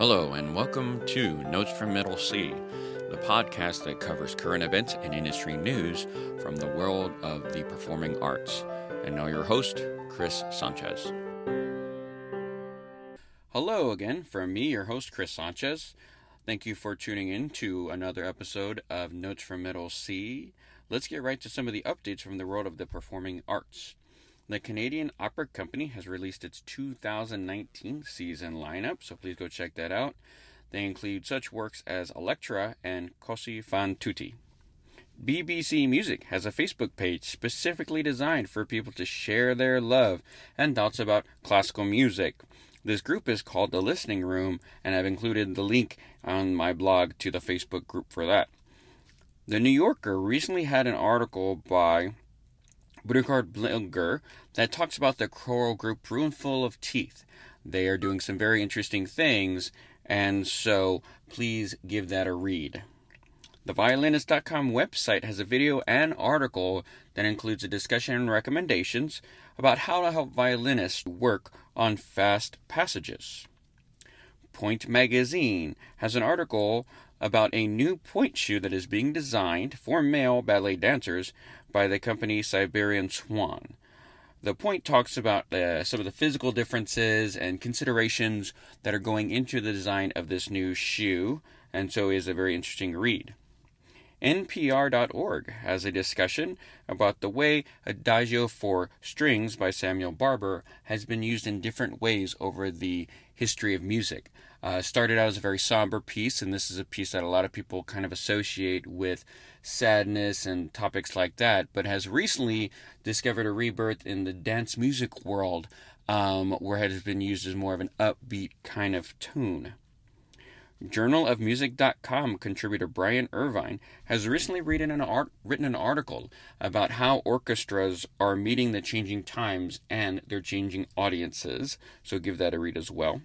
Hello, and welcome to Notes from Middle C, the podcast that covers current events and industry news from the world of the performing arts. And now, your host, Chris Sanchez. Hello again from me, your host, Chris Sanchez. Thank you for tuning in to another episode of Notes from Middle C. Let's get right to some of the updates from the world of the performing arts. The Canadian Opera Company has released its 2019 season lineup, so please go check that out. They include such works as Elektra and Così fan tutte. BBC Music has a Facebook page specifically designed for people to share their love and thoughts about classical music. This group is called The Listening Room, and I've included the link on my blog to the Facebook group for that. The New Yorker recently had an article by Burkhard Bilger that talks about the choral group Roomful of Teeth. They are doing some very interesting things, and so please give that a read. The violinist.com website has a video and article that includes a discussion and recommendations about how to help violinists work on fast passages. Pointe Magazine has an article about a new pointe shoe that is being designed for male ballet dancers by the company Siberian Swan. The point talks about uh, some of the physical differences and considerations that are going into the design of this new shoe, and so is a very interesting read. NPR.org has a discussion about the way Adagio for Strings by Samuel Barber has been used in different ways over the history of music. Uh, started out as a very somber piece, and this is a piece that a lot of people kind of associate with sadness and topics like that, but has recently discovered a rebirth in the dance music world um, where it has been used as more of an upbeat kind of tune. JournalofMusic.com contributor Brian Irvine has recently written an, art, written an article about how orchestras are meeting the changing times and their changing audiences, so give that a read as well.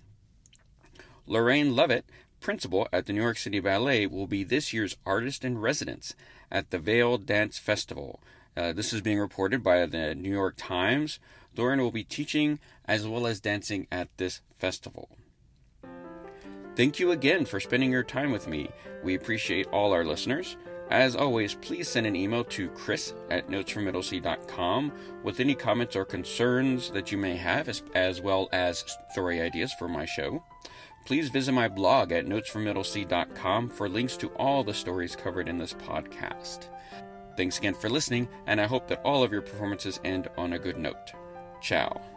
Lauren Lovette, principal at the New York City Ballet, will be this year's artist in residence at the Vail Dance Festival. Uh, this is being reported by the New York Times. Lorraine will be teaching as well as dancing at this festival. Thank you again for spending your time with me. We appreciate all our listeners. As always, please send an email to chris at notesfrommiddlec.com with any comments or concerns that you may have, as, as well as story ideas for my show. Please visit my blog at notesfrommiddlec.com for links to all the stories covered in this podcast. Thanks again for listening, and I hope that all of your performances end on a good note. Ciao.